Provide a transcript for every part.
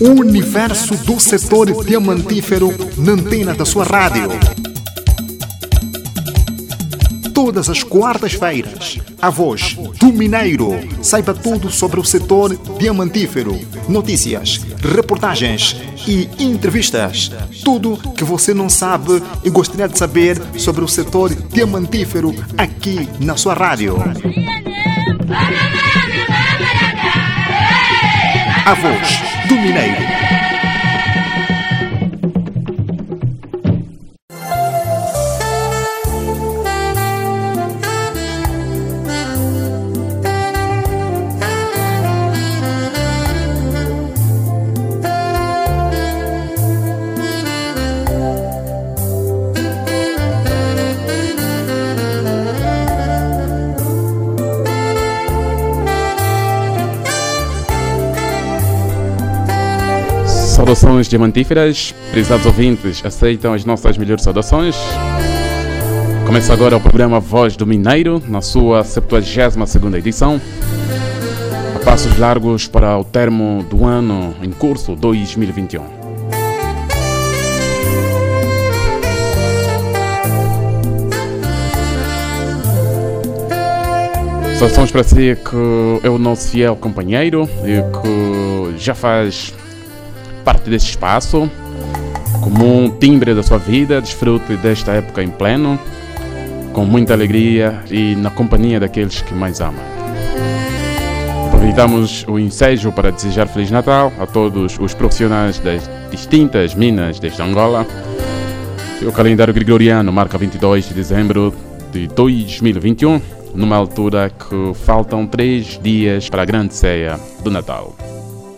O universo do setor diamantífero na antena da sua rádio. Todas as quartas-feiras, a voz do Mineiro. Saiba tudo sobre o setor diamantífero. Notícias, reportagens e entrevistas. Tudo que você não sabe e gostaria de saber sobre o setor diamantífero aqui na sua rádio. A voz Mineiro. Saudações diamantíferas, prezados ouvintes, aceitam as nossas melhores saudações. Começa agora o programa Voz do Mineiro, na sua 72 edição. A passos largos para o termo do ano em curso 2021. Saudações para si que é o nosso fiel companheiro e que já faz parte desse espaço, como um timbre da sua vida, desfrute desta época em pleno, com muita alegria e na companhia daqueles que mais amam. Aproveitamos o ensejo para desejar Feliz Natal a todos os profissionais das distintas minas desta Angola. O calendário gregoriano marca 22 de dezembro de 2021, numa altura que faltam três dias para a grande ceia do Natal.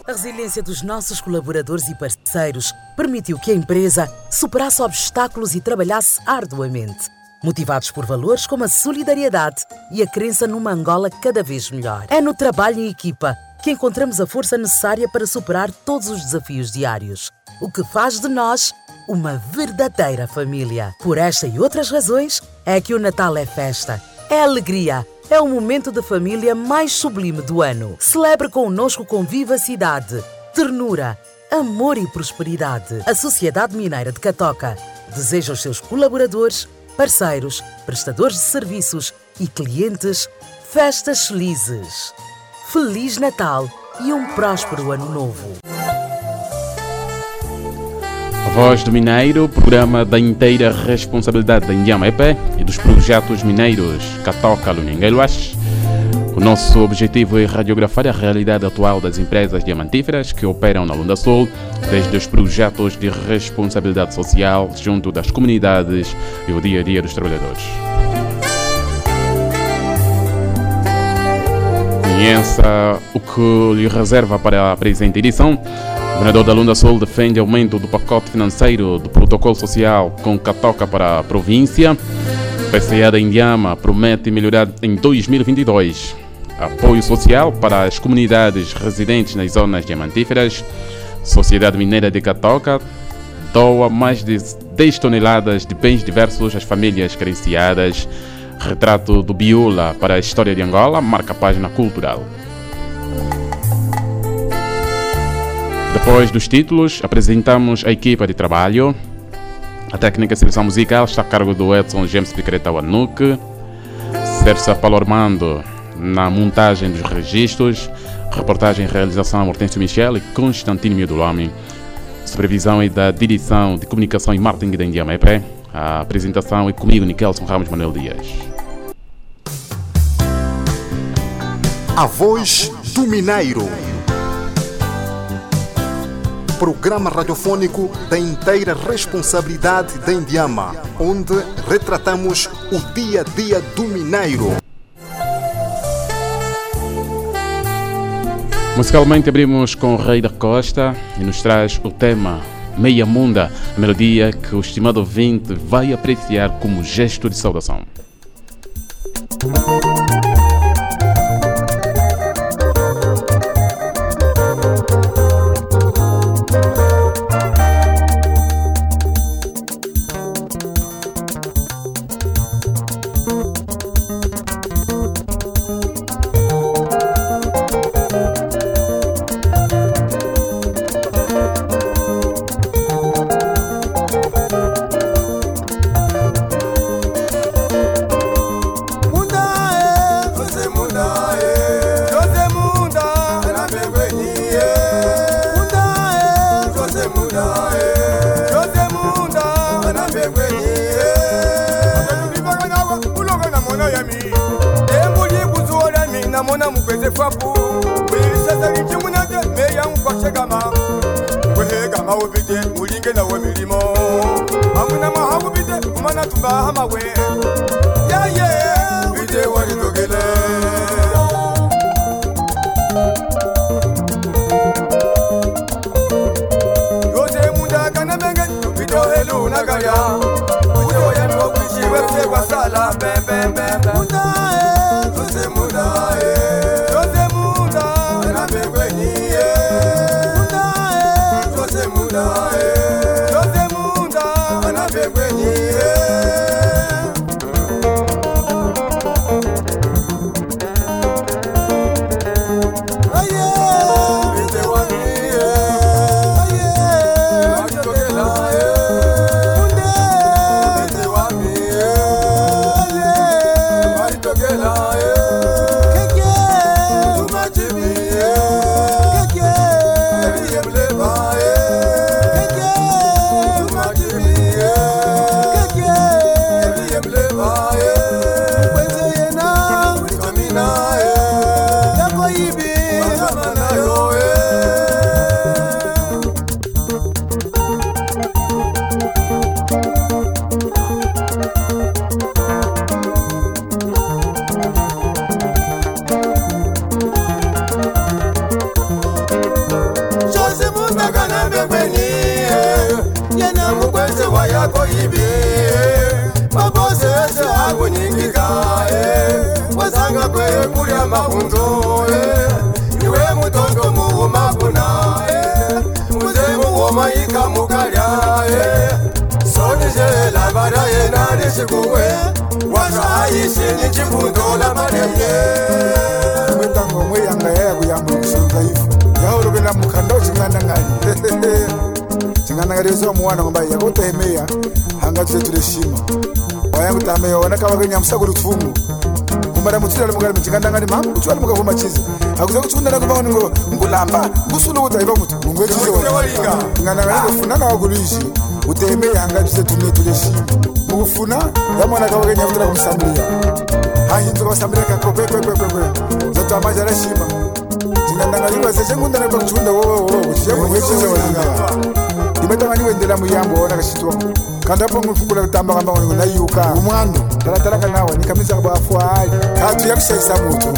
A resiliência dos nossos colaboradores e parceiros permitiu que a empresa superasse obstáculos e trabalhasse arduamente, motivados por valores como a solidariedade e a crença numa Angola cada vez melhor. É no trabalho em equipa que encontramos a força necessária para superar todos os desafios diários, o que faz de nós uma verdadeira família. Por esta e outras razões, é que o Natal é festa, é alegria é o momento de família mais sublime do ano. Celebre connosco com vivacidade, ternura, amor e prosperidade. A Sociedade Mineira de Catoca deseja aos seus colaboradores, parceiros, prestadores de serviços e clientes festas felizes. Feliz Natal e um próspero Ano Novo. Voz do Mineiro, programa da inteira responsabilidade da Indiama EP e dos projetos mineiros Catoca Luningueluas. O nosso objetivo é radiografar a realidade atual das empresas diamantíferas que operam na Lunda Sul, desde os projetos de responsabilidade social junto das comunidades e o dia a dia dos trabalhadores. Conheça o que lhe reserva para a presente edição. O governador da Lunda Sul defende aumento do pacote financeiro do protocolo social com Catoca para a província. PCA da Indiama promete melhorar em 2022. Apoio social para as comunidades residentes nas zonas diamantíferas. Sociedade Mineira de Catoca doa mais de 10 toneladas de bens diversos às famílias carenciadas. Retrato do Biula para a história de Angola marca a página cultural. Depois dos títulos, apresentamos a equipa de trabalho. A técnica de seleção musical está a cargo do Edson James Picareta Wanuke, Cersa Palormando na montagem dos registros, reportagem e realização Hortêncio Michel e Constantino Miodolami, supervisão e da direção de comunicação e marketing da Indiama EP. A apresentação é comigo, Nikelson Ramos Manuel Dias. A voz do Mineiro programa radiofônico da inteira responsabilidade da Indiama, onde retratamos o dia a dia do mineiro. Musicalmente abrimos com o Rei da Costa e nos traz o tema Meia Munda, a melodia que o estimado ouvinte vai apreciar como gesto de saudação. kuti tfumu kumaramutsira lemugari muchikandangani mhamu kuchiwa lemugavo machizi hakuza kuchikundana kuvaonengo ngulamba ngusulukudza iva muti ungwetizewainga ngananganitofunana wakulizhi uteme yangabise tunetu leximo ukufuna yamwana kavakenyafutela kumusambuliya hanyinzo kavasambuliya kakokwekwekwekwekwe zatwa manja la xima ndingandangalilwase xengundana kuva kuchikunda wowowo kuxiyekuwechizewainga ndimetanganiwendela muyambo wona kaxitiwako kandapongolikukula kutambaka maoneko nayuka umwano. Talatalaka nawe nikamizaka bwafwali katu yakusaisa mutu.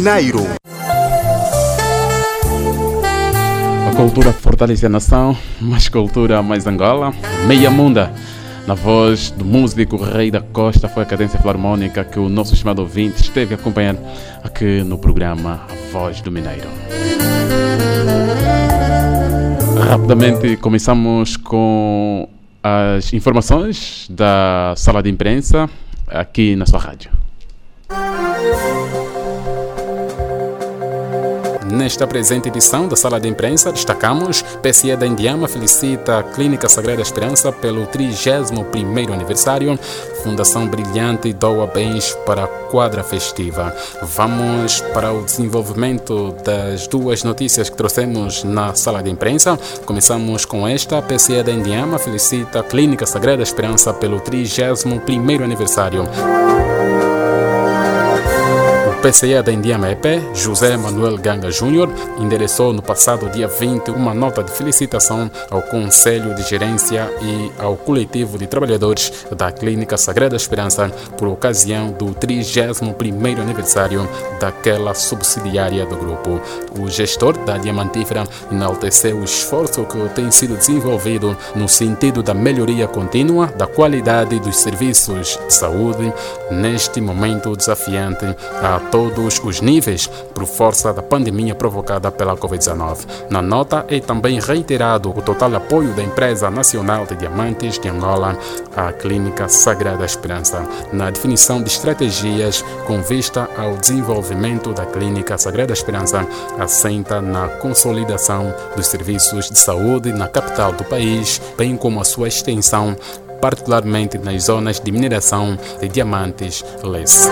Mineiro. A cultura fortalece a nação, mais cultura, mais Angola. Meia Munda. Na voz do músico Rei da Costa, foi a cadência filarmônica que o nosso estimado ouvinte esteve a acompanhar aqui no programa A Voz do Mineiro. Rapidamente começamos com as informações da sala de imprensa aqui na sua rádio. Nesta presente edição da Sala de Imprensa, destacamos PSE da Indiama felicita a Clínica Sagrada Esperança pelo 31º aniversário. Fundação Brilhante doa bens para a quadra festiva. Vamos para o desenvolvimento das duas notícias que trouxemos na Sala de Imprensa. Começamos com esta. PSE da Indiama felicita a Clínica Sagrada Esperança pelo 31º aniversário. PCE da Indiana EP, José Manuel Ganga Júnior, endereçou no passado dia 20 uma nota de felicitação ao Conselho de Gerência e ao coletivo de trabalhadores da Clínica Sagrada Esperança por ocasião do 31º aniversário daquela subsidiária do grupo. O gestor da Diamantífera enalteceu o esforço que tem sido desenvolvido no sentido da melhoria contínua da qualidade dos serviços de saúde neste momento desafiante a todos os níveis por força da pandemia provocada pela Covid-19. Na nota é também reiterado o total apoio da Empresa Nacional de Diamantes de Angola à Clínica Sagrada Esperança na definição de estratégias com vista ao desenvolvimento da Clínica Sagrada Esperança, assenta na consolidação dos serviços de saúde na capital do país, bem como a sua extensão particularmente nas zonas de mineração de diamantes less.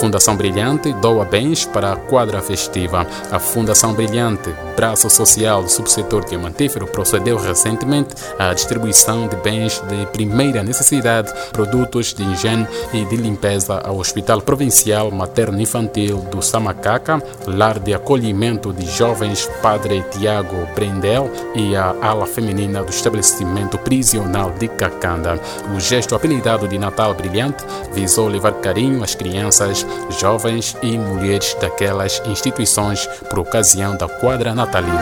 Fundação Brilhante doa bens para a quadra festiva. A Fundação Brilhante, braço social do subsetor diamantífero, procedeu recentemente à distribuição de bens de primeira necessidade, produtos de higiene e de limpeza ao Hospital Provincial Materno-Infantil do Samacaca, lar de acolhimento de jovens Padre Tiago Brendel e a ala feminina do estabelecimento prisional de Cacanda. O gesto apelidado de Natal Brilhante visou levar carinho às crianças, jovens e mulheres daquelas instituições por ocasião da quadra natalina.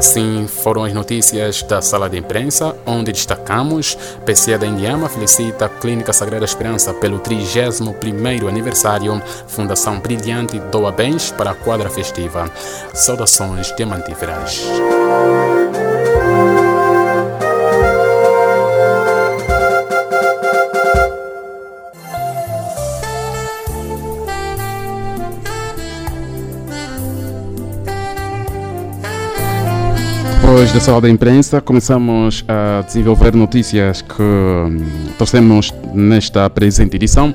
Assim foram as notícias da sala de imprensa, onde destacamos PCA da Indiama felicita a Clínica Sagrada Esperança pelo 31º aniversário, Fundação Brilhante doa bens para a quadra festiva. Saudações diamantíferas. Depois da sala da imprensa, começamos a desenvolver notícias que hum, trouxemos nesta presente edição.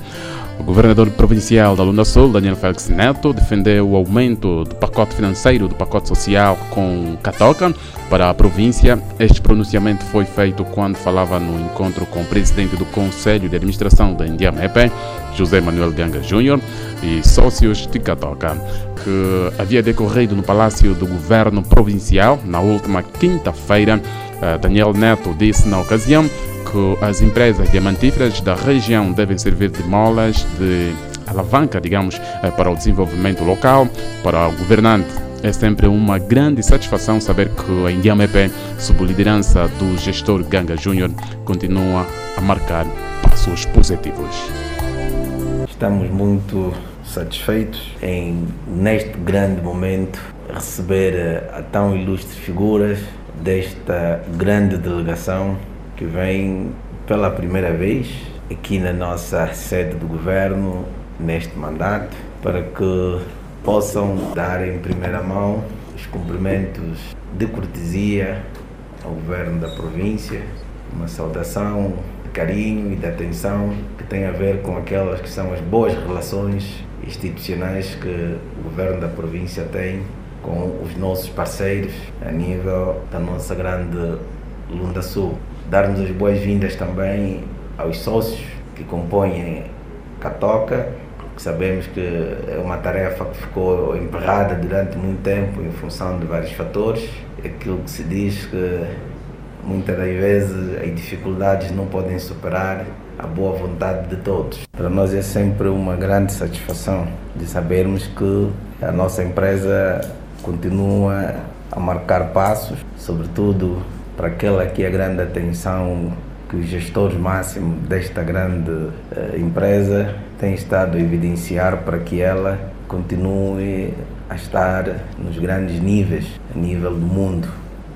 O governador provincial da Lunda Sul, Daniel Félix Neto, defendeu o aumento do pacote financeiro do pacote social com Catoca para a província. Este pronunciamento foi feito quando falava no encontro com o presidente do Conselho de Administração da Indiamepe, José Manuel Ganga Júnior, e sócios de Catoca, que havia decorrido no Palácio do Governo Provincial na última quinta-feira. Eh, Daniel Neto disse na ocasião que as empresas diamantíferas da região devem servir de molas de alavanca, digamos, eh, para o desenvolvimento local, para o governante. É sempre uma grande satisfação saber que a Indiamepe, sob liderança do gestor Ganga Júnior, continua a marcar passos positivos. Estamos muito satisfeitos em, neste grande momento, receber eh, a tão ilustres figuras desta grande delegação que vem pela primeira vez aqui na nossa sede do governo neste mandato para que possam dar em primeira mão os cumprimentos de cortesia ao governo da província, uma saudação de carinho e de atenção que tem a ver com aquelas que são as boas relações institucionais que o governo da província tem com os nossos parceiros a nível da nossa grande Lunda Sul darmos as boas-vindas também aos sócios que compõem Catoca, que sabemos que é uma tarefa que ficou emperrada durante muito tempo em função de vários fatores. Aquilo que se diz que muitas das vezes as dificuldades não podem superar a boa vontade de todos. Para nós é sempre uma grande satisfação de sabermos que a nossa empresa continua a marcar passos, sobretudo para aquela que é a grande atenção que os gestores máximos desta grande uh, empresa têm estado a evidenciar para que ela continue a estar nos grandes níveis, a nível do mundo.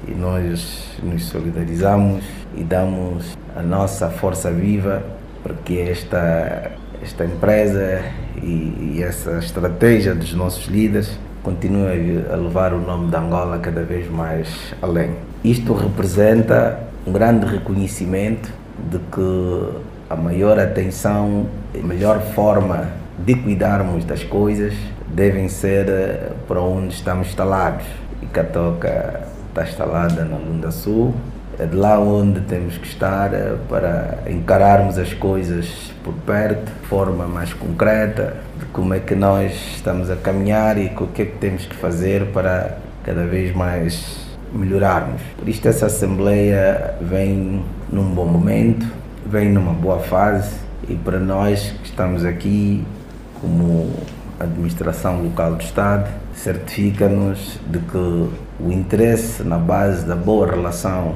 E nós nos solidarizamos e damos a nossa força viva para que esta, esta empresa e, e essa estratégia dos nossos líderes continue a levar o nome de Angola cada vez mais além. Isto representa um grande reconhecimento de que a maior atenção, a melhor forma de cuidarmos das coisas devem ser eh, para onde estamos instalados. E Catoca está instalada na Lunda Sul, é de lá onde temos que estar eh, para encararmos as coisas por perto, de forma mais concreta, de como é que nós estamos a caminhar e o que é que temos que fazer para cada vez mais melhorarmos. Por isto, essa Assembleia vem num bom momento, vem numa boa fase e para nós que estamos aqui como administração local do Estado, certifica-nos de que o interesse na base da boa relação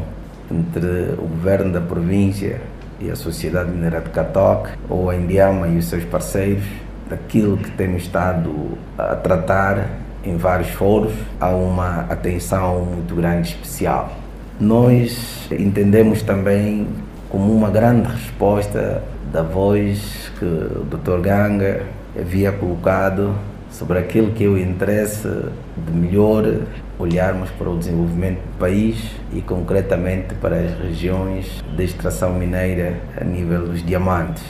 entre o governo da província e a Sociedade Mineira de Catoque, ou a Indiama e os seus parceiros, daquilo que temos estado a tratar em vários foros, há uma atenção muito grande especial. Nós entendemos também como uma grande resposta da voz que o Dr. Ganga havia colocado sobre aquilo que é o interesse de melhor olharmos para o desenvolvimento do país e concretamente para as regiões de extração mineira a nível dos diamantes.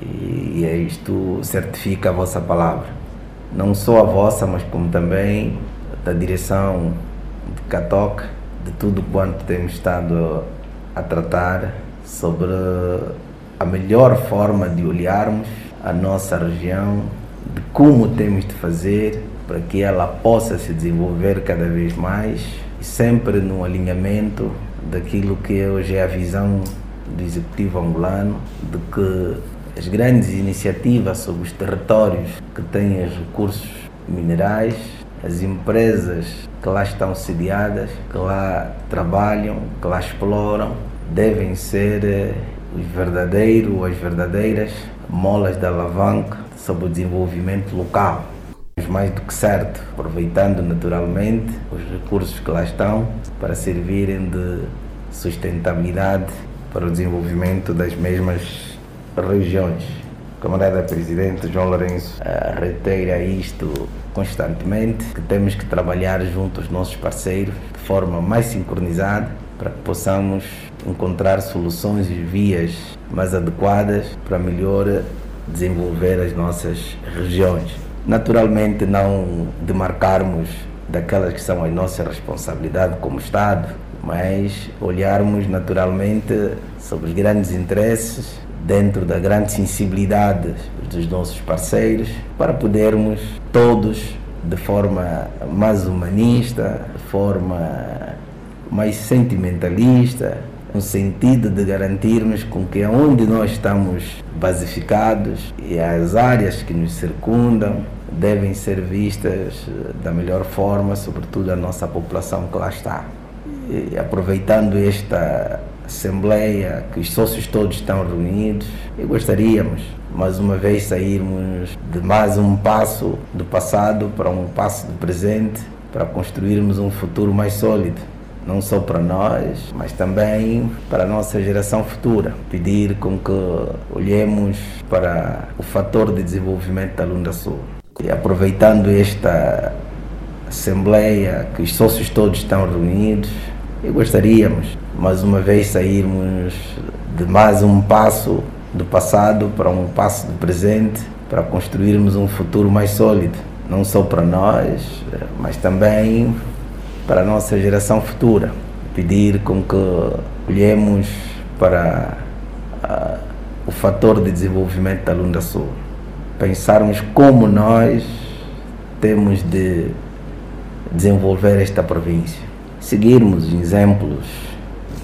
e é isto certifica a vossa palavra. Não só a vossa, mas como também da direção de Catoc, de tudo quanto temos estado a tratar sobre a melhor forma de olharmos a nossa região, de como temos de fazer para que ela possa se desenvolver cada vez mais, sempre no alinhamento daquilo que hoje é a visão do Executivo angolano, de que as grandes iniciativas sobre os territórios que têm os recursos minerais, as empresas que lá estão sediadas, que lá trabalham, que lá exploram, devem ser eh, os verdadeiros ou as verdadeiras molas da alavanca sobre o desenvolvimento local. Mais do que certo, aproveitando naturalmente os recursos que lá estão para servirem de sustentabilidade para o desenvolvimento das mesmas regiões. Camarada Presidente João Lourenço uh, reitera isto constantemente, que temos que trabalhar junto aos nossos parceiros de forma mais sincronizada para que possamos encontrar soluções e vias mais adequadas para melhor desenvolver as nossas regiões. Naturalmente, não demarcarmos daquelas que são as nossas responsabilidades como Estado, mas olharmos naturalmente sobre os grandes interesses dentro da grande sensibilidade dos nossos parceiros para podermos todos de forma mais humanista, de forma mais sentimentalista, no sentido de garantirmos com que onde nós estamos basificados e as áreas que nos circundam devem ser vistas da melhor forma, sobretudo a nossa população que lá está. E aproveitando esta assembleia, que os sócios todos estão reunidos, e gostaríamos mais uma vez sairmos de mais um passo do passado para um passo do presente, para construirmos um futuro mais sólido não só para nós, mas também para a nossa geração futura. Pedir com que olhemos para o fator de desenvolvimento da Lunda Sul. E aproveitando esta assembleia, que os sócios todos estão reunidos, e gostaríamos, mais uma vez, sairmos de mais um passo do passado para um passo do presente, para construirmos um futuro mais sólido, não só para nós, mas também para a nossa geração futura. Pedir com que olhemos para uh, o fator de desenvolvimento da Lunda Sul. Pensarmos como nós temos de desenvolver esta província. Seguirmos exemplos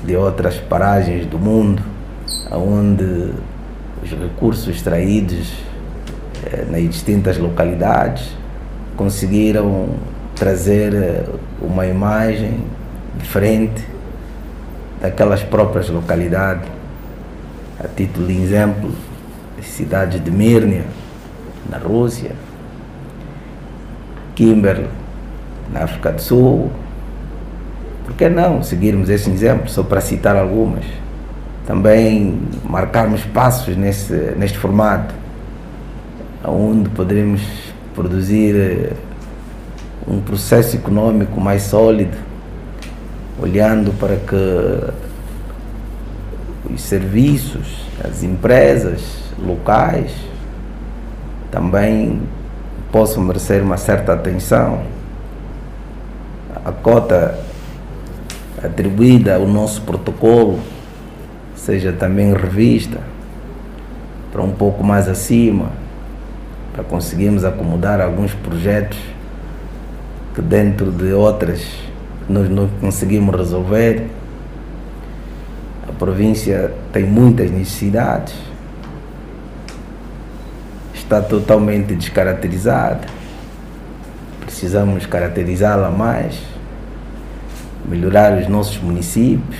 de outras paragens do mundo, onde os recursos extraídos eh, nas distintas localidades conseguiram trazer eh, uma imagem diferente daquelas próprias localidades. A título de exemplo, as cidades de Mírnia, na Rússia, Kimberley, na África do Sul. Por que não seguirmos esse exemplo, só para citar algumas? Também marcarmos passos nesse, neste formato, onde poderemos produzir eh, um processo econômico mais sólido, olhando para que os serviços, as empresas locais também possam merecer uma certa atenção. A cota atribuída ao nosso protocolo seja também revista para um pouco mais acima, para conseguirmos acomodar alguns projetos que dentro de outras nós não conseguimos resolver. A província tem muitas necessidades, está totalmente descaracterizada. Precisamos caracterizá-la mais, melhorar os nossos municípios,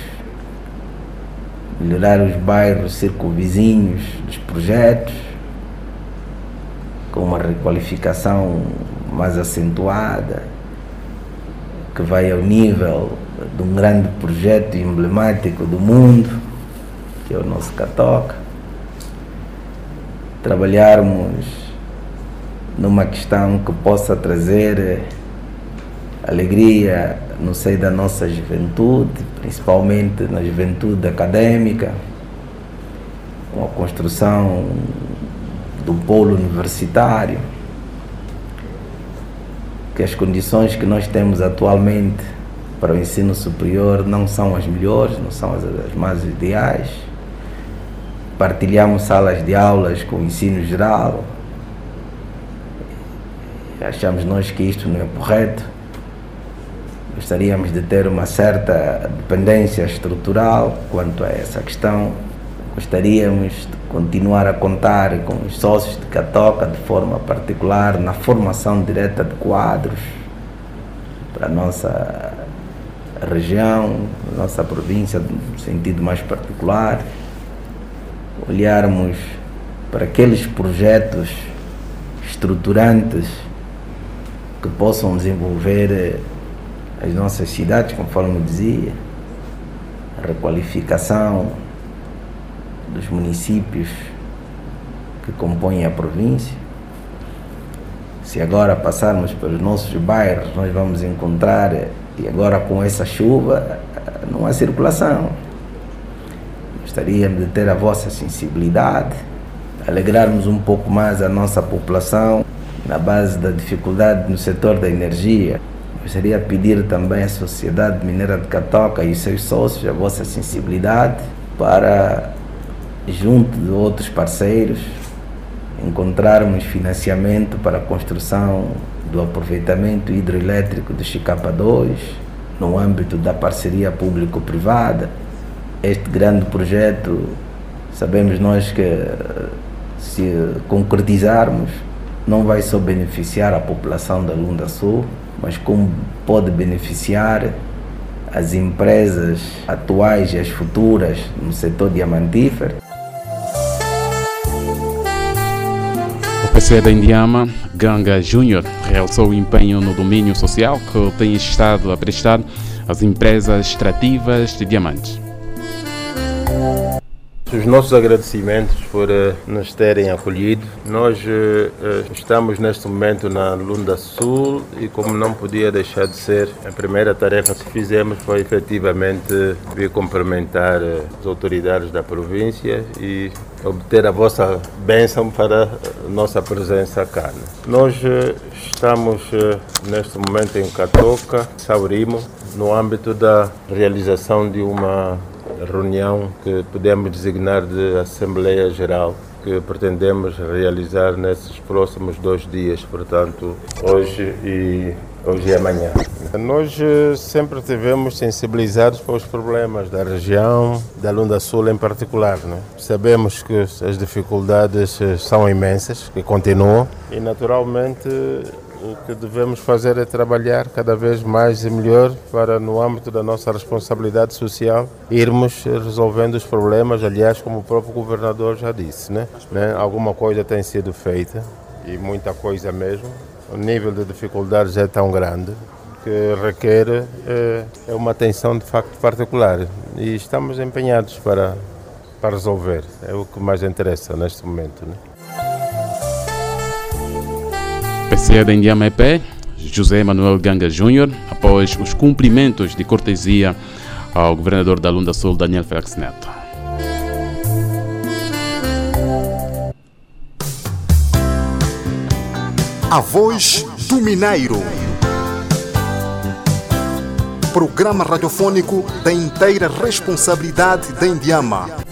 melhorar os bairros circunvizinhos dos projetos, com uma requalificação mais acentuada que vai ao nível de um grande projeto emblemático do mundo, que é o nosso Catoca. Trabalharmos numa questão que possa trazer alegria no seio da nossa juventude, principalmente na juventude acadêmica, com a construção polo universitário, que as condições que nós temos atualmente para o ensino superior não são as melhores, não são as mais ideais. Partilhamos salas de aulas com o ensino geral. Achamos nós que isto não é correto. Gostaríamos de ter uma certa dependência estrutural quanto a essa questão. Gostaríamos de continuar a contar com os sócios de Catoca de forma particular na formação direta de quadros para a nossa região, nossa província, no sentido mais particular. Olharmos para aqueles projetos estruturantes que possam desenvolver as nossas cidades, conforme dizia, a requalificação dos municípios que compõem a província. Se agora passarmos pelos nossos bairros, nós vamos encontrar, e agora com essa chuva, não há circulação. Gostaríamos de ter a vossa sensibilidade, alegrarmos um pouco mais a nossa população na base da dificuldade no setor da energia. Gostaria de pedir também à Sociedade Mineira de Catoca e seus sócios a vossa sensibilidade para, junto de outros parceiros, encontrarmos financiamento para a construção do aproveitamento hidroelétrico do Chicapa 2, no âmbito da parceria público-privada. Este grande projeto, sabemos nós que se concretizarmos, não vai só beneficiar a população da Lunda Sul, mas como pode beneficiar as empresas atuais e as futuras no setor diamantífero. O PC da Indiama, Ganga Júnior, realçou o empenho no domínio social que tem estado a prestar às empresas extrativas de diamantes. Os nossos agradecimentos por uh, nos terem acolhido. Nós uh, uh, estamos neste momento na Lunda Sul e, como não podia deixar de ser, a primeira tarefa que fizemos foi efetivamente vir cumprimentar as autoridades da província e obter a vossa bênção para a nossa presença cá. Nós estamos neste momento em Catoca, Saurimo, no âmbito da realização de uma reunião que podemos designar de Assembleia Geral que pretendemos realizar nesses próximos dois dias, portanto, hoje e hoje e amanhã. Nós sempre tivemos sensibilizados para os problemas da região, da Lunda Sul em particular. Né? Sabemos que as dificuldades são imensas, que continuam, e naturalmente o que devemos fazer é trabalhar cada vez mais e melhor para, no âmbito da nossa responsabilidade social, irmos resolvendo os problemas. Aliás, como o próprio governador já disse, né? né? Alguma coisa tem sido feita e muita coisa mesmo. O nível de dificuldades é tão grande que requer é, é uma atenção de facto particular e estamos empenhados para, para resolver. É o que mais interessa neste momento. Né? PCE da Indiama EP, José Manuel Ganga Júnior, após os cumprimentos de cortesia ao governador da Lunda Sul, Daniel Felix Neto. A voz do Mineiro. Programa radiofônico da inteira responsabilidade da Indiama.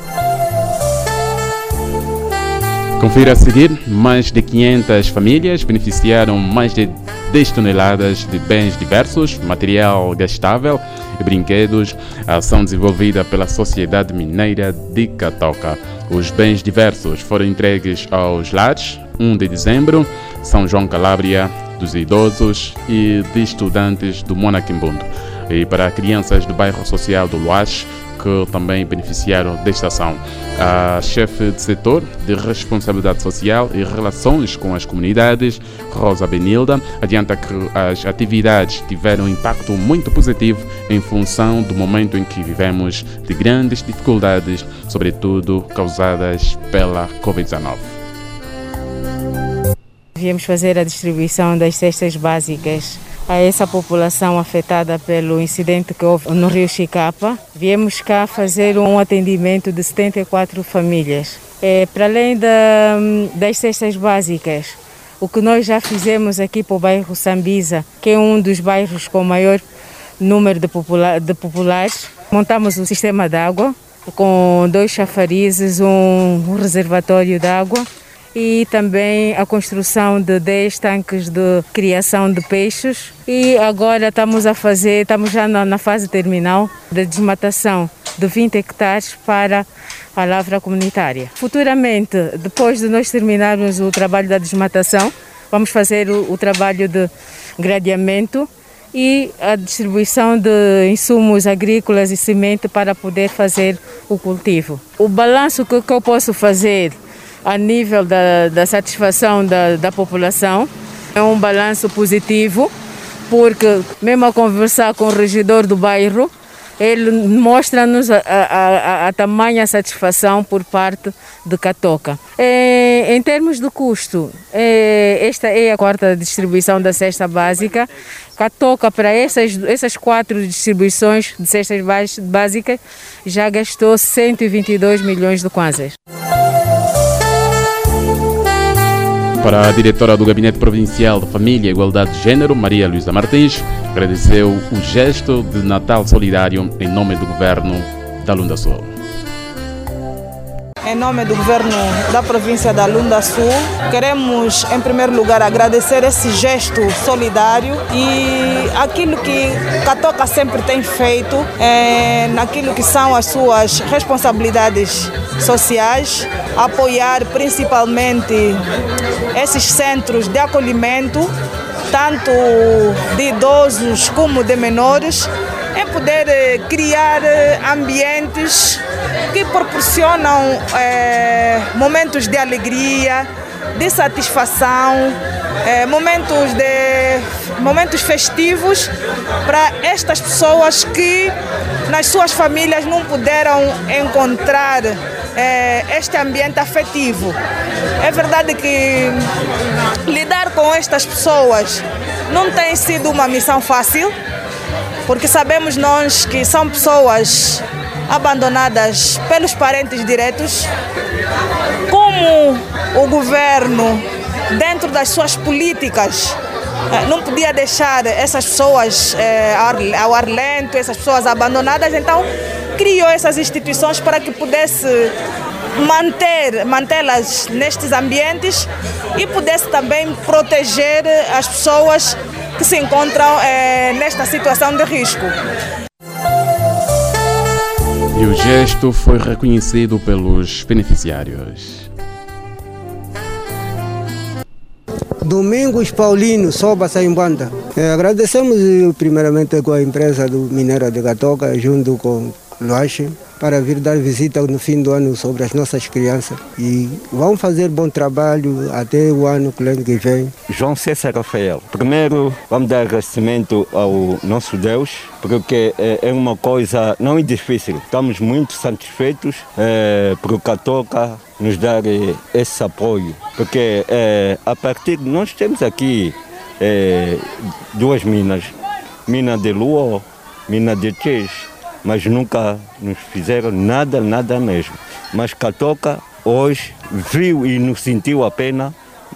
Confira a seguir, mais de 500 famílias beneficiaram mais de 10 toneladas de bens diversos, material gastável e brinquedos, a ação desenvolvida pela Sociedade Mineira de Catoca. Os bens diversos foram entregues aos lares 1 de dezembro, São João Calabria, dos idosos e de estudantes do Monaquimbundo. E para crianças do bairro social do Luache, que também beneficiaram desta ação. A chefe de setor de responsabilidade social e relações com as comunidades, Rosa Benilda, adianta que as atividades tiveram um impacto muito positivo em função do momento em que vivemos de grandes dificuldades, sobretudo causadas pela Covid-19. Viemos fazer a distribuição das cestas básicas a essa população afetada pelo incidente que houve no Rio Chicapa. Viemos cá fazer um atendimento de 74 famílias. É, para além da, das cestas básicas, o que nós já fizemos aqui para o bairro Sambiza, que é um dos bairros com maior número de, popula de populares, montamos um sistema de água com dois chafarizes, um, um reservatório de água e também a construção de 10 tanques de criação de peixes. E agora estamos a fazer, estamos já na, fase terminal da desmatação de 20 hectares para a lavra comunitária. Futuramente, depois de nós terminarmos o trabalho da desmatação, vamos fazer o, o trabalho de gradeamento e a distribuição de insumos agrícolas e semente para poder fazer o cultivo. O balanço que, que eu posso fazer a nível da, da satisfação da, da população é um balanço positivo, porque mesmo a conversar com o regidor do bairro, ele mostra-nos a, a, a, a, tamanha satisfação por parte de Catoca. É, em termos de custo, é, esta é a quarta distribuição da cesta básica. Catoca, para essas, essas quatro distribuições de cestas básicas, já gastou 122 milhões de kwanzas. Para a diretora do Gabinete Provincial de Família e Igualdade de Gênero, Maria Luísa Martins, agradeceu o gesto de Natal solidário em nome do governo da Lunda Sul. Em nome do governo da província da Lunda Sul, queremos, em primeiro lugar, agradecer esse gesto solidário e aquilo que Catoca sempre tem feito é, naquilo que são as suas responsabilidades sociais, apoiar principalmente esses centros de acolhimento, tanto de idosos como de menores, em poder criar ambientes que proporcionam é, momentos de alegria, de satisfação, é, momentos, de, momentos festivos para estas pessoas que nas suas famílias não puderam encontrar é, este ambiente afetivo. É verdade que lidar com estas pessoas não tem sido uma missão fácil, porque sabemos nós que são pessoas abandonadas pelos parentes diretos. Como o governo, dentro das suas políticas, não podia deixar essas pessoas ao ar lento, essas pessoas abandonadas, então criou essas instituições para que pudesse manter mantê-las nestes ambientes e pudesse também proteger as pessoas que se encontram é, nesta situação de risco. E o gesto foi reconhecido pelos beneficiários. Domingos Paulino, Soba Saimbanda. É, agradecemos primeiramente com a empresa do Mineiro de Gatoca, junto com Luache, para vir dar visita no fim do ano sobre as nossas crianças. E vão fazer bom trabalho até o ano que vem. João César Rafael. Primeiro, vamos dar agradecimento ao nosso Deus, porque é uma coisa não difícil. Estamos muito satisfeitos é, por Catoca nos dar esse apoio, porque é, a partir de nós temos aqui é, duas minas, mina de Lua, mina de Tchês, mas nunca nos fizeram nada, nada mesmo. Mas Catoca hoje viu e nos sentiu a pena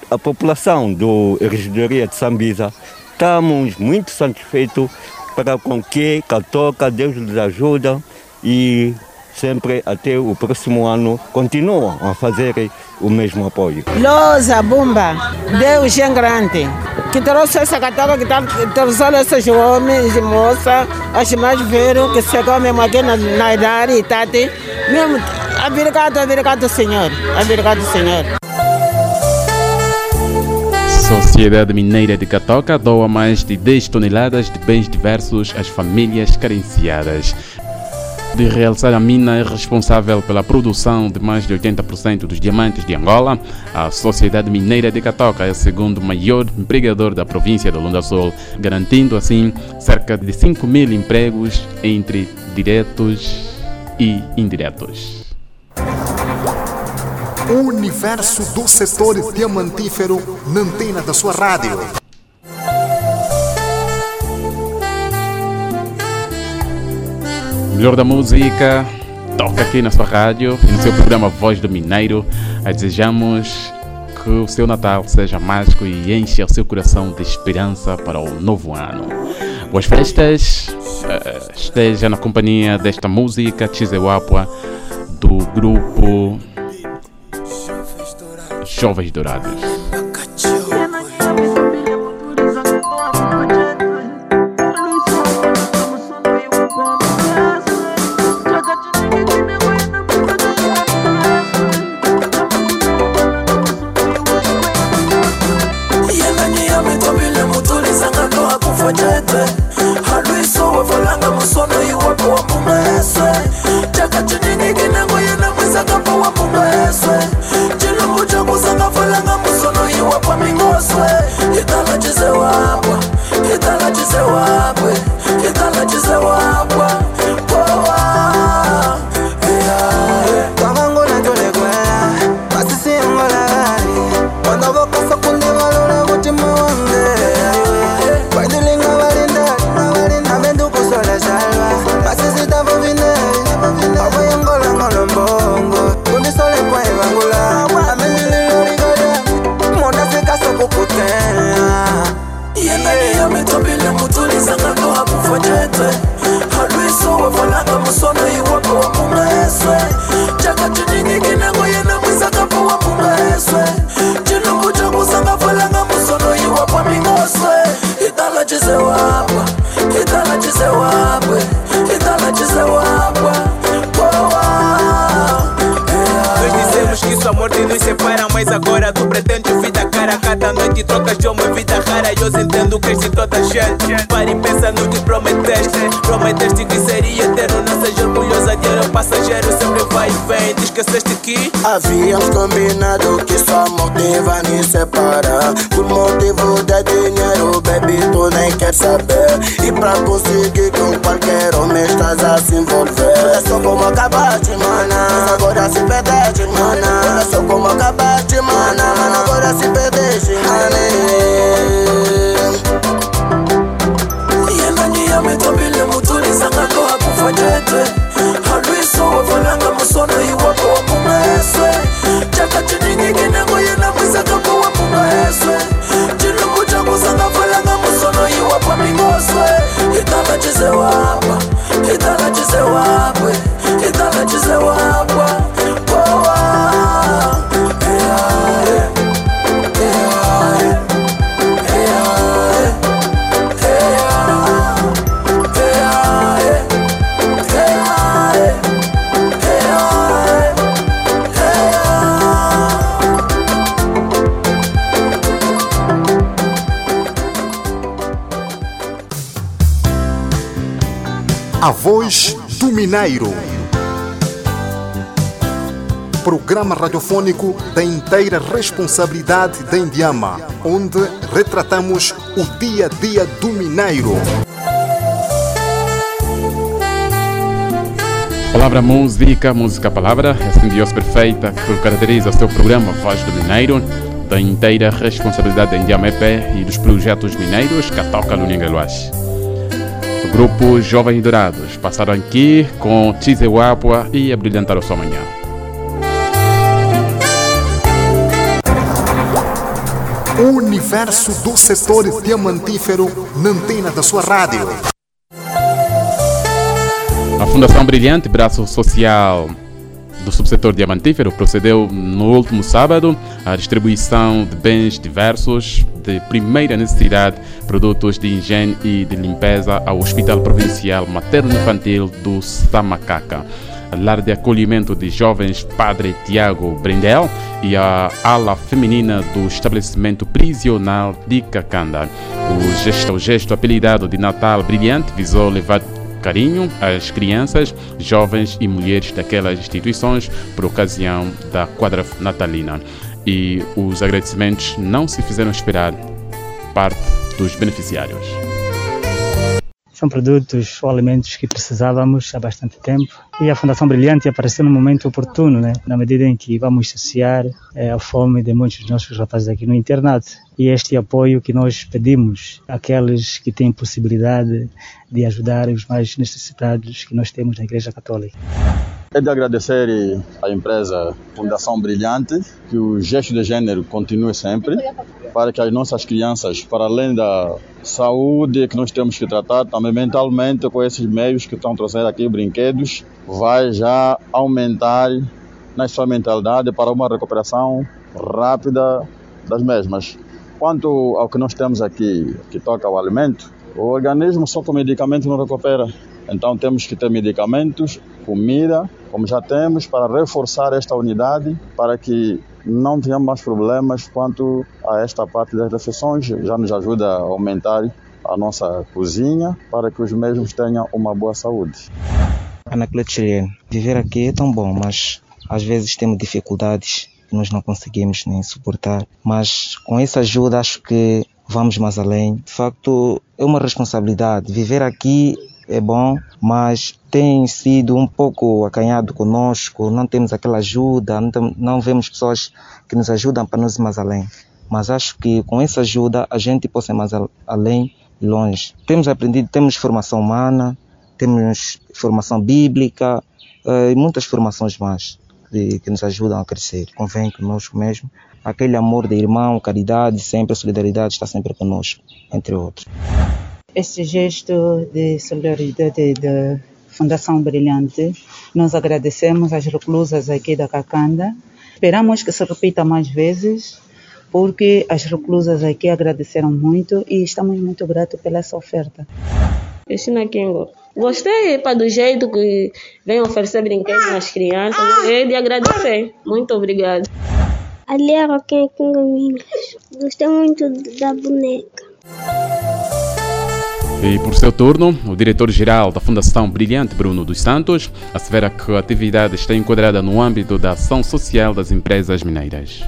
a população do Regidoria de Sambiza. Estamos muito satisfeitos para com que Catoca, Deus lhes ajuda e sempre até o próximo ano continuam a fazer o mesmo apoio. Loza Bumba, Deus é grande, que trouxe essa catoca, que trouxe esses homens e moças, as mais velhos, que chegou mesmo aqui na, na idade, tati, mesmo, obrigado, obrigado Senhor, obrigado Senhor. Sociedade Mineira de Catoca doa mais de 10 toneladas de bens diversos às famílias carenciadas de realçar a mina é responsável pela produção de mais de 80% dos diamantes de Angola. A Sociedade Mineira de Catoca é o segundo maior empregador da província do Lunda Sul, garantindo assim cerca de 5 mil empregos entre diretos e indiretos. O universo do setor diamantífero na antena da sua rádio. Melhor da música, toca aqui na sua rádio e no seu programa Voz do Mineiro. Desejamos que o seu Natal seja mágico e encha o seu coração de esperança para o novo ano. Boas festas, uh, esteja na companhia desta música Chizewapwa do grupo Jovens Dourados. Havíamos combinado que só morte vai nos separar Por motivo de dinheiro, baby, tu nem quer saber. E pra conseguir com qualquer homem estás a se envolver. Olha só como acabaste, mana. Agora se perdeste, mana. Olha só como acabaste, Mana, agora se perdeste, mana mingoswe itala chisewapwa itala chisewapwe itala chisewapwa powa voz do Mineiro. Programa radiofônico da inteira responsabilidade da Indiama, onde retratamos o dia a dia do Mineiro. Palavra música, música palavra, é a simbiose perfeita que caracteriza o seu programa Voz do Mineiro, da inteira responsabilidade da Indiama EP e dos projetos mineiros que toca no Ningaluash. O grupo Jovens Dourados passaram aqui com Chizewapwa e a brilhantar a sua manhã. O universo do setor diamantífero na antena da sua rádio. A Fundação Brilhante, braço social do subsetor diamantífero, procedeu no último sábado à distribuição de bens diversos de primeira necessidade, produtos de higiene e de limpeza ao Hospital Provincial Materno-Infantil do Samacaca. Lar de acolhimento de jovens Padre Tiago Brindel e a ala feminina do estabelecimento prisional de Cacanda. O gesto, o gesto apelidado de Natal Brilhante visou levar carinho às crianças, jovens e mulheres daquelas instituições por ocasião da quadra natalina. E os agradecimentos não se fizeram esperar parte dos beneficiários. São produtos ou alimentos que precisávamos há bastante tempo e a Fundação Brilhante apareceu no momento oportuno, né? na medida em que vamos saciar é, a fome de muitos dos nossos rapazes aqui no internato. E este apoio que nós pedimos àqueles que têm possibilidade de ajudar os mais necessitados que nós temos na Igreja Católica. É de agradecer à empresa Fundação Brilhante que o gesto de gênero continue sempre para que as nossas crianças, para além da saúde que nós temos que tratar, também mentalmente com esses meios que estão trazendo aqui, brinquedos, vai já aumentar na sua mentalidade para uma recuperação rápida das mesmas. Quanto ao que nós temos aqui, que toca ao alimento, o organismo só com medicamento não recupera. Então temos que ter medicamentos, comida, como já temos, para reforçar esta unidade, para que não tenhamos mais problemas quanto a esta parte das refeições. Já nos ajuda a aumentar a nossa cozinha para que os mesmos tenham uma boa saúde. Anacleto Chileno, viver aqui é tão bom, mas às vezes temos dificuldades que nós não conseguimos nem suportar. Mas com essa ajuda acho que vamos mais além. De facto, é uma responsabilidade. Viver aqui é bom, mas tem sido um pouco acanhado conosco, não temos aquela ajuda, não, tem, não vemos pessoas que nos ajudam para nos ir mais além. Mas acho que com essa ajuda a gente possa ir mais além e longe. Temos aprendido, temos formação humana, temos formação bíblica uh, e muitas formações mais que nos ajudam a crescer. Convém conosco mesmo. Aquele amor de irmão, caridade, sempre a solidariedade está sempre conosco, entre outros. Este gesto de solidariedade da Fundação Brilhante, nós agradecemos às reclusas aqui da Cacanda. Esperamos que se repita mais vezes, porque as reclusas aqui agradeceram muito e estamos muito gratos pela essa oferta. Cristina Kingo. Gostei pá, do jeito que vem oferecer brinquedos às crianças. É de agradecer. Muito obrigado. Ali é Roquinha Kingo Mingas. Gostei muito da boneca. E por seu turno, o diretor-geral da Fundação Brilhante, Bruno dos Santos, assevera que a atividade está enquadrada no âmbito da ação social das empresas mineiras.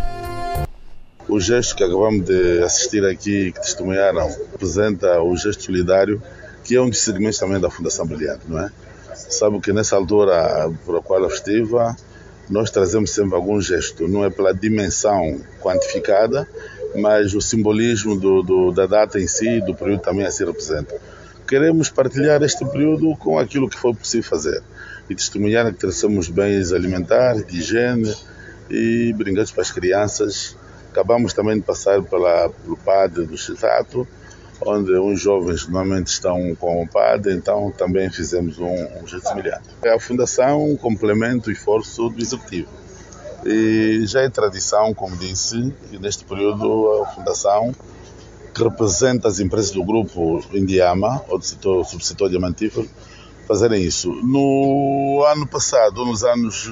O gesto que acabamos de assistir aqui, que testemunharam, representa o gesto solidário, que é um dos segmentos também da Fundação Brilhante, não é? Sabe que nessa altura por a qual eu estive, nós trazemos sempre algum gesto, não é pela dimensão quantificada, mas o simbolismo do, do, da data em si, do período também assim representa. Queremos partilhar este período com aquilo que foi possível fazer e testemunhar que trouxemos bens alimentares, de higiene e brinquedos para as crianças. Acabamos também de passar pela, pelo padre do Chitato, onde uns jovens normalmente estão com o padre, então também fizemos um, um jeito semelhante. É a fundação um complemento e esforço do executivo. E já é tradição, como disse, neste período a fundação que representa as empresas do grupo Indiama, ou do setor, subsetor diamantífero, fazerem isso. No ano passado, nos anos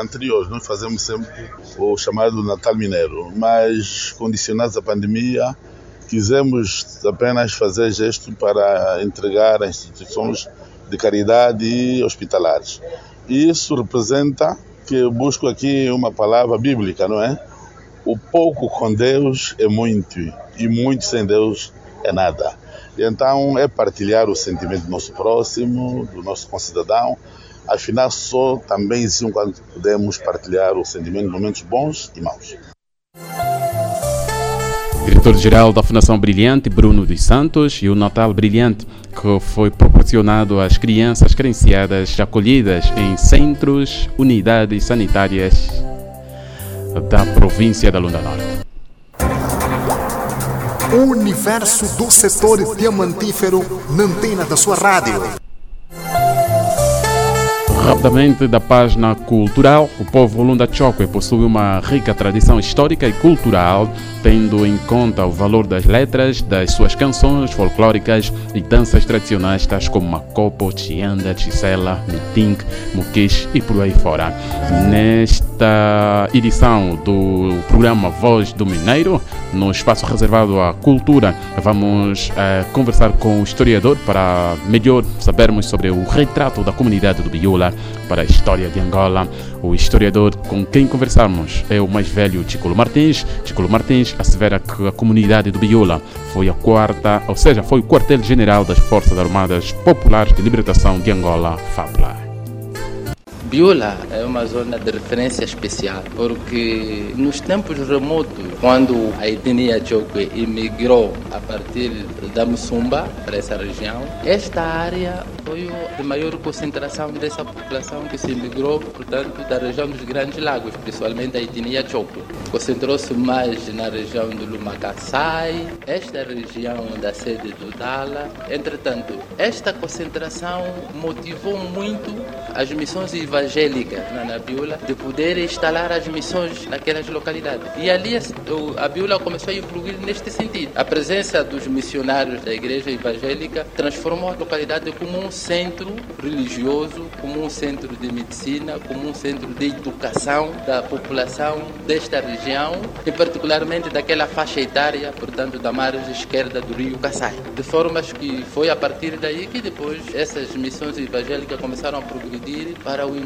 anteriores, nós fazemos sempre o chamado Natal Mineiro, mas condicionados à pandemia, quisemos apenas fazer gesto para entregar a instituições de caridade e hospitalares. E isso representa que eu busco aqui uma palavra bíblica, não é? O pouco com Deus é muito e muito sem Deus é nada. E então é partilhar o sentimento do nosso próximo, do nosso concidadão. Afinal, só também sim quando podemos partilhar o sentimento de momentos bons e maus. Diretor-geral da Fundação Brilhante, Bruno dos Santos, e o Natal Brilhante, que foi proporcionado às crianças carenciadas acolhidas em centros, unidades sanitárias da província da Lunda Norte. O universo do setor diamantífero na antena da sua rádio. Rapidamente da página cultural, o povo Lunda Chokwe possui uma rica tradição histórica e cultural, tendo em conta o valor das letras, das suas canções folclóricas e danças tradicionais, tais como Macopo, Chianda, Chisela, Miting, Mukish e por aí fora. Nesta edição do programa Voz do Mineiro, no espaço reservado à cultura, vamos uh, conversar com o historiador para melhor sabermos sobre o retrato da comunidade do Biola para a história de Angola. O historiador com quem conversamos é o mais velho Chiculo Martins. Chiculo Martins assevera que a comunidade do Biola foi a quarta, ou seja, foi o quartel-general das Forças Armadas Populares de Libertação de Angola, FAPLA. Biola é uma zona de referência especial porque nos tempos remotos, quando a etnia Chokwe imigrou a partir da Mussumba para essa região, esta área foi de maior concentração dessa população que se imigrou, portanto, da região dos Grandes Lagos, principalmente a etnia Choco. Concentrou-se mais na região do Lumacaçai, esta região da sede do Dala. Entretanto, esta concentração motivou muito as missões evangélicas na Nabiula de poder instalar as missões naquelas localidades. E ali a Biula começou a evoluir neste sentido. A presença dos missionários da igreja evangélica transformou a localidade como um centro religioso, como um centro de medicina, como um centro de educação da população desta região e particularmente daquela faixa etária, portanto, da margem esquerda do rio Kassai. De formas que foi a partir daí que depois essas missões evangélicas começaram a progredir para o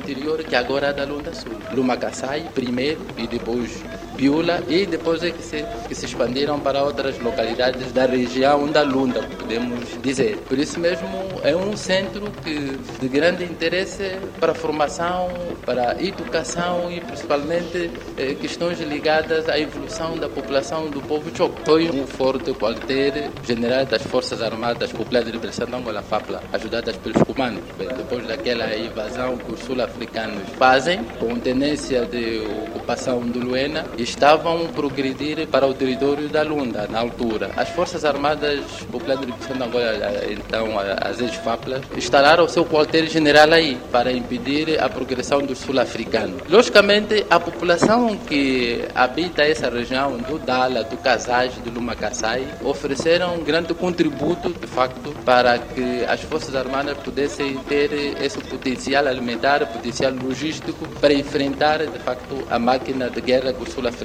que agora é da Lunda Sul. Luma Kassai primeiro e depois Biula e depois é que se, que se expandiram para outras localidades da região da Lunda, podemos dizer. Por isso mesmo é um centro que, de grande interesse para a formação, para a educação e principalmente eh, questões ligadas à evolução da população do povo Choco. Foi um forte quartel general das Forças Armadas Populares de Liberação da Angola, FAPLA, ajudadas pelos. Bem, depois daquela invasão que os sul-africanos fazem, com tendência de ocupação do Luena, estavam progredir para o território da Lunda, na altura. As Forças Armadas Populares de Liberação da Angola, então as ex-FAPLA, instalaram o seu quartel-general aí para impedir a progressão dos sul-africanos. Logicamente, a população que habita essa região do Dala, do Casais, do Lumacaçai, ofereceram um grande contributo, de facto, para que as Forças Armadas pudessem ter esse potencial alimentar, potencial logístico para enfrentar, de facto, a máquina de guerra que os sul-africanos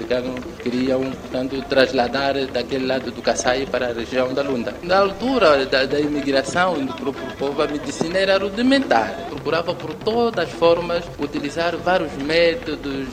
queriam, portanto, trasladar daquele lado do Kassai para a região da Lunda. Na altura da, da imigração do próprio povo, a medicina era rudimentar. Procurava por todas as formas utilizar vários métodos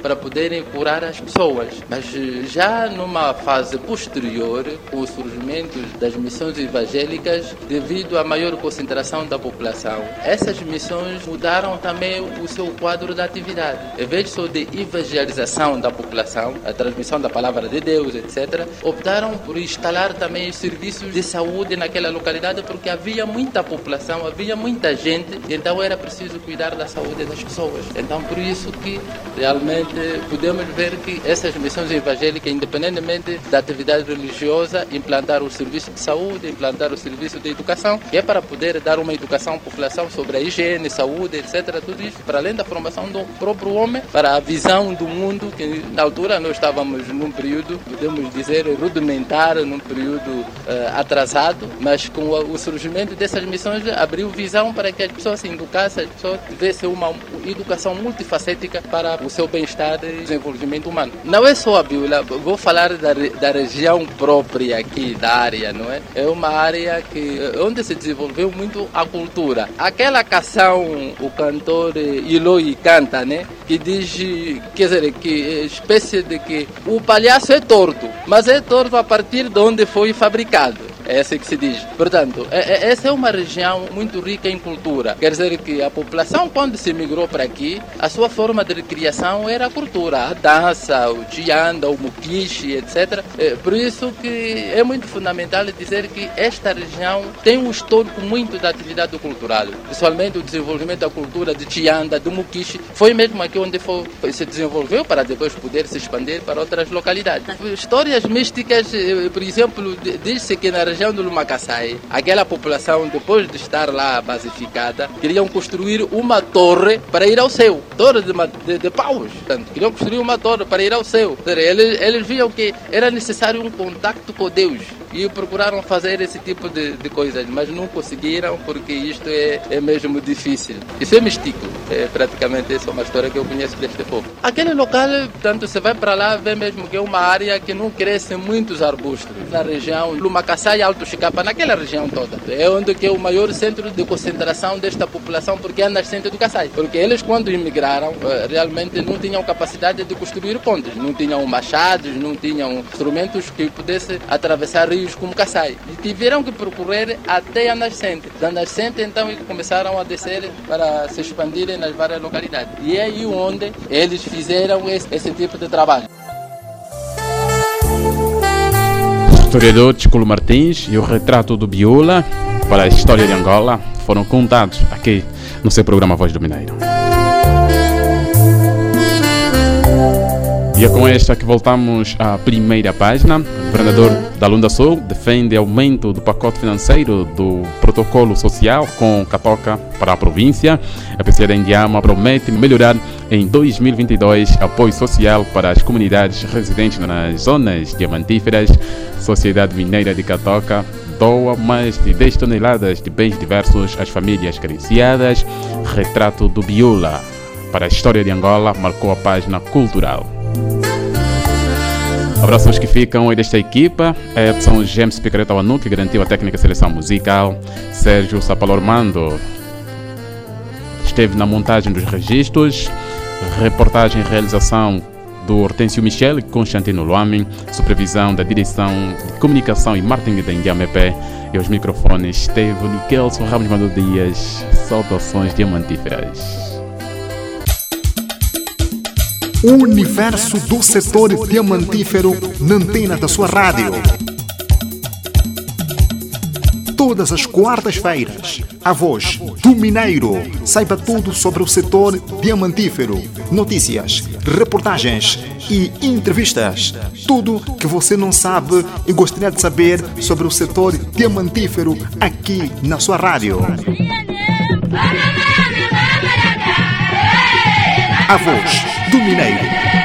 para poderem curar as pessoas. Mas já numa fase posterior, o surgimento das missões evangélicas, devido à maior concentração da população, essas missões mudaram também o seu quadro de atividade. Em vez só de evangelização da população, a transmissão da palavra de Deus, etc., optaram por instalar também serviços de saúde naquela localidade porque havia muita população, havia muita gente, então era preciso cuidar da saúde das pessoas. Então, por isso que realmente podemos ver que essas missões evangélicas, independentemente da atividade religiosa, implantaram o serviço de saúde, implantaram o serviço de educação, que é para poder dar uma educação à população sobre a higiene, saúde, etc. Tudo isso, para além da formação do próprio homem, para a visão do mundo, que na altura nós estávamos num período, podemos dizer, rudimentar, num período uh, atrasado, mas com o surgimento dessas missões abriu visão para que as pessoas se educassem, as pessoas tivessem uma educação multifacética para o seu bem-estar e desenvolvimento humano. Não é só a Bíblia, vou falar da, da região própria aqui, da área, não é? É uma área que, onde se desenvolveu muito a cultura. Aquela canção, o cantor Iloi canta, né? Que diz, quer dizer, que espécie de que o palhaço é torto, mas é torto a partir de onde foi fabricado. É assim que se diz. Portanto, é, é, essa é uma região muito rica em cultura. Quer dizer que a população, quando se migrou para aqui, a sua forma de recriação era a cultura, a dança, o tianda, o muquiche, etc. É, por isso que é muito fundamental dizer que esta região tem um histórico muito da atividade cultural. Principalmente o desenvolvimento da cultura de tianda, do muquiche, foi mesmo aqui onde foi, se desenvolveu para depois poder se expandir para outras localidades. Histórias místicas, por exemplo, diz-se que na região do Lumacaçai, aquela população, depois de estar lá basificada, queriam construir uma torre para ir ao céu. Torre de, de, de paus. Portanto, queriam construir uma torre para ir ao céu. Eles, eles viam que era necessário um contato com Deus e procuraram fazer esse tipo de, de coisas, mas não conseguiram porque isto é, é mesmo difícil. Isso é místico, é praticamente essa é uma história que eu conheço deste povo. Aquele local, tanto você vai para lá, vê mesmo que é uma área que não cresce muitos arbustos. Na região Lumacaçá e Alto Chicapa, naquela região toda. É onde que é o maior centro de concentração desta população porque é nascente do Kassai. Porque eles quando imigraram, eh, realmente não tinham capacidade de construir pontes, não tinham machados, não tinham instrumentos que pudessem atravessar rios como Kassai. E tiveram que percorrer até a nascente. Da nascente, então, eles começaram a descer para se expandirem nas várias localidades. E é aí onde eles fizeram esse, esse tipo de trabalho. Historiador Chico Martins e o retrato do Biola para a história de Angola foram contados aqui no seu programa Voz do Mineiro. E é com esta que voltamos à primeira página. O governador da Lunda Sul defende aumento do pacote financeiro do protocolo social com Catoca para a província. A PCA da Indiama promete melhorar em 2022 apoio social para as comunidades residentes nas zonas diamantíferas. Sociedade Mineira de Catoca doa mais de 10 toneladas de bens diversos às famílias carenciadas. Retrato do Biula para a história de Angola marcou a página cultural. Abraços que ficam desta equipa. É, são James Picareta Wanu, que garantiu a técnica seleção musical. Sérgio Sapalormando esteve na montagem dos registros. Reportagem e realização do Hortêncio Michel e Constantino Luamin. Supervisão da direção de comunicação e marketing da Indiamepé. E aos microfones esteve Nikelson Ramos Mando Dias. Saudações diamantíferas. O universo do setor diamantífero na antena da sua rádio. Todas as quartas-feiras, a voz do Mineiro. Saiba tudo sobre o setor diamantífero. Notícias, reportagens e entrevistas. Tudo que você não sabe e gostaria de saber sobre o setor diamantífero aqui na sua rádio. A voz do Mineiro.